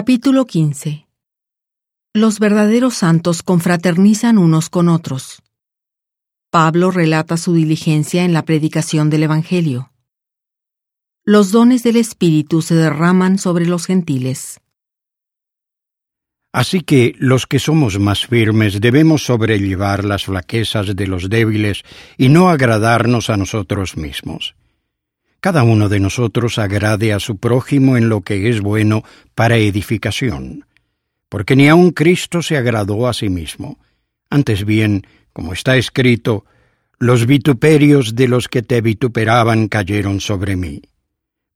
Capítulo 15 Los verdaderos santos confraternizan unos con otros. Pablo relata su diligencia en la predicación del Evangelio. Los dones del Espíritu se derraman sobre los gentiles. Así que los que somos más firmes debemos sobrellevar las flaquezas de los débiles y no agradarnos a nosotros mismos. Cada uno de nosotros agrade a su prójimo en lo que es bueno para edificación, porque ni aun Cristo se agradó a sí mismo. Antes bien, como está escrito, los vituperios de los que te vituperaban cayeron sobre mí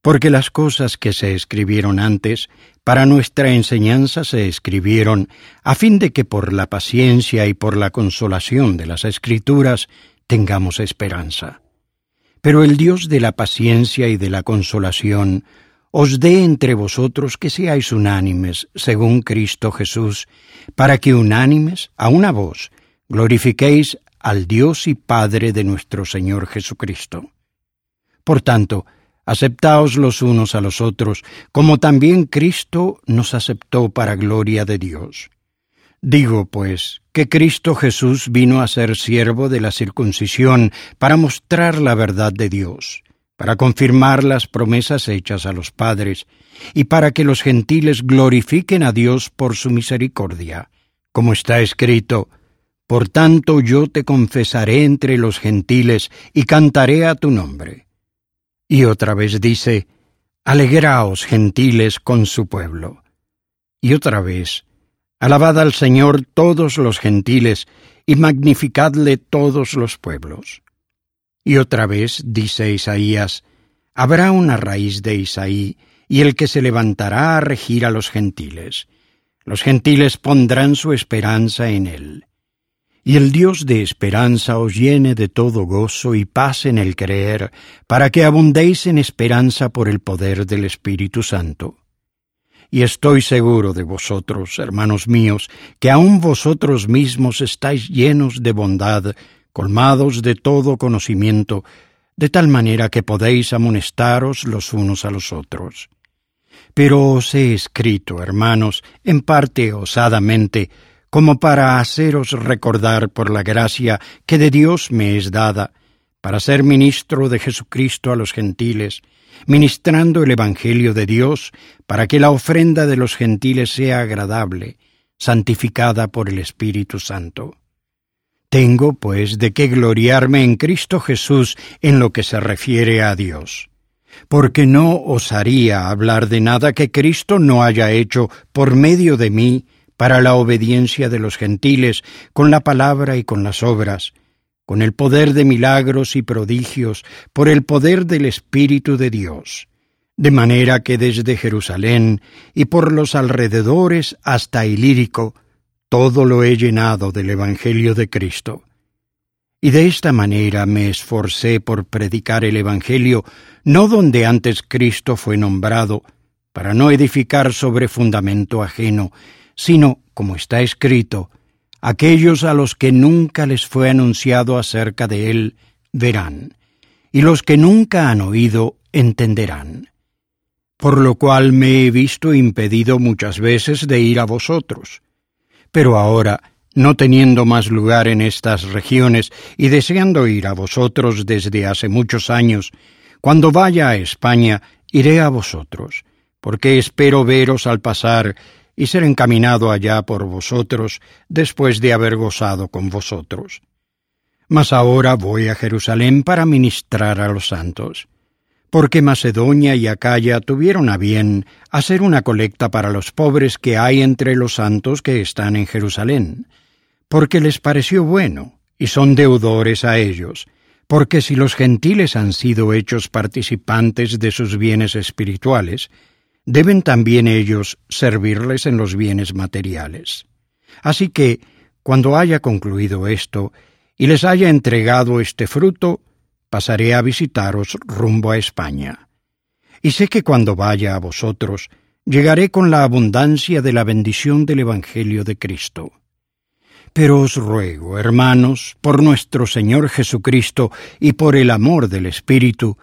porque las cosas que se escribieron antes para nuestra enseñanza se escribieron a fin de que por la paciencia y por la consolación de las escrituras tengamos esperanza. Pero el Dios de la paciencia y de la consolación os dé entre vosotros que seáis unánimes según Cristo Jesús, para que unánimes a una voz glorifiquéis al Dios y Padre de nuestro Señor Jesucristo. Por tanto, Aceptaos los unos a los otros, como también Cristo nos aceptó para gloria de Dios. Digo, pues, que Cristo Jesús vino a ser siervo de la circuncisión para mostrar la verdad de Dios, para confirmar las promesas hechas a los padres, y para que los gentiles glorifiquen a Dios por su misericordia, como está escrito, Por tanto yo te confesaré entre los gentiles y cantaré a tu nombre. Y otra vez dice, Alegraos, gentiles, con su pueblo. Y otra vez, Alabad al Señor todos los gentiles, y magnificadle todos los pueblos. Y otra vez, dice Isaías, Habrá una raíz de Isaí, y el que se levantará a regir a los gentiles. Los gentiles pondrán su esperanza en él y el Dios de esperanza os llene de todo gozo y paz en el creer, para que abundéis en esperanza por el poder del Espíritu Santo. Y estoy seguro de vosotros, hermanos míos, que aun vosotros mismos estáis llenos de bondad, colmados de todo conocimiento, de tal manera que podéis amonestaros los unos a los otros. Pero os he escrito, hermanos, en parte osadamente, como para haceros recordar por la gracia que de Dios me es dada, para ser ministro de Jesucristo a los gentiles, ministrando el Evangelio de Dios, para que la ofrenda de los gentiles sea agradable, santificada por el Espíritu Santo. Tengo, pues, de qué gloriarme en Cristo Jesús en lo que se refiere a Dios, porque no osaría hablar de nada que Cristo no haya hecho por medio de mí, para la obediencia de los gentiles con la palabra y con las obras, con el poder de milagros y prodigios, por el poder del Espíritu de Dios, de manera que desde Jerusalén y por los alrededores hasta Ilírico, todo lo he llenado del Evangelio de Cristo. Y de esta manera me esforcé por predicar el Evangelio, no donde antes Cristo fue nombrado, para no edificar sobre fundamento ajeno, sino, como está escrito, aquellos a los que nunca les fue anunciado acerca de él verán, y los que nunca han oído entenderán. Por lo cual me he visto impedido muchas veces de ir a vosotros. Pero ahora, no teniendo más lugar en estas regiones y deseando ir a vosotros desde hace muchos años, cuando vaya a España iré a vosotros, porque espero veros al pasar y ser encaminado allá por vosotros después de haber gozado con vosotros. Mas ahora voy a Jerusalén para ministrar a los santos, porque Macedonia y Acaya tuvieron a bien hacer una colecta para los pobres que hay entre los santos que están en Jerusalén, porque les pareció bueno, y son deudores a ellos, porque si los gentiles han sido hechos participantes de sus bienes espirituales, deben también ellos servirles en los bienes materiales. Así que, cuando haya concluido esto y les haya entregado este fruto, pasaré a visitaros rumbo a España. Y sé que cuando vaya a vosotros, llegaré con la abundancia de la bendición del Evangelio de Cristo. Pero os ruego, hermanos, por nuestro Señor Jesucristo y por el amor del Espíritu,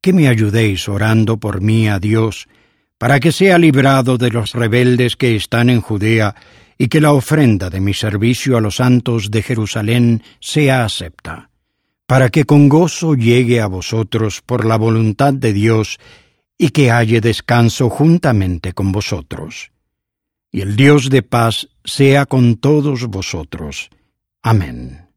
que me ayudéis orando por mí a Dios, para que sea librado de los rebeldes que están en Judea, y que la ofrenda de mi servicio a los santos de Jerusalén sea acepta, para que con gozo llegue a vosotros por la voluntad de Dios, y que halle descanso juntamente con vosotros. Y el Dios de paz sea con todos vosotros. Amén.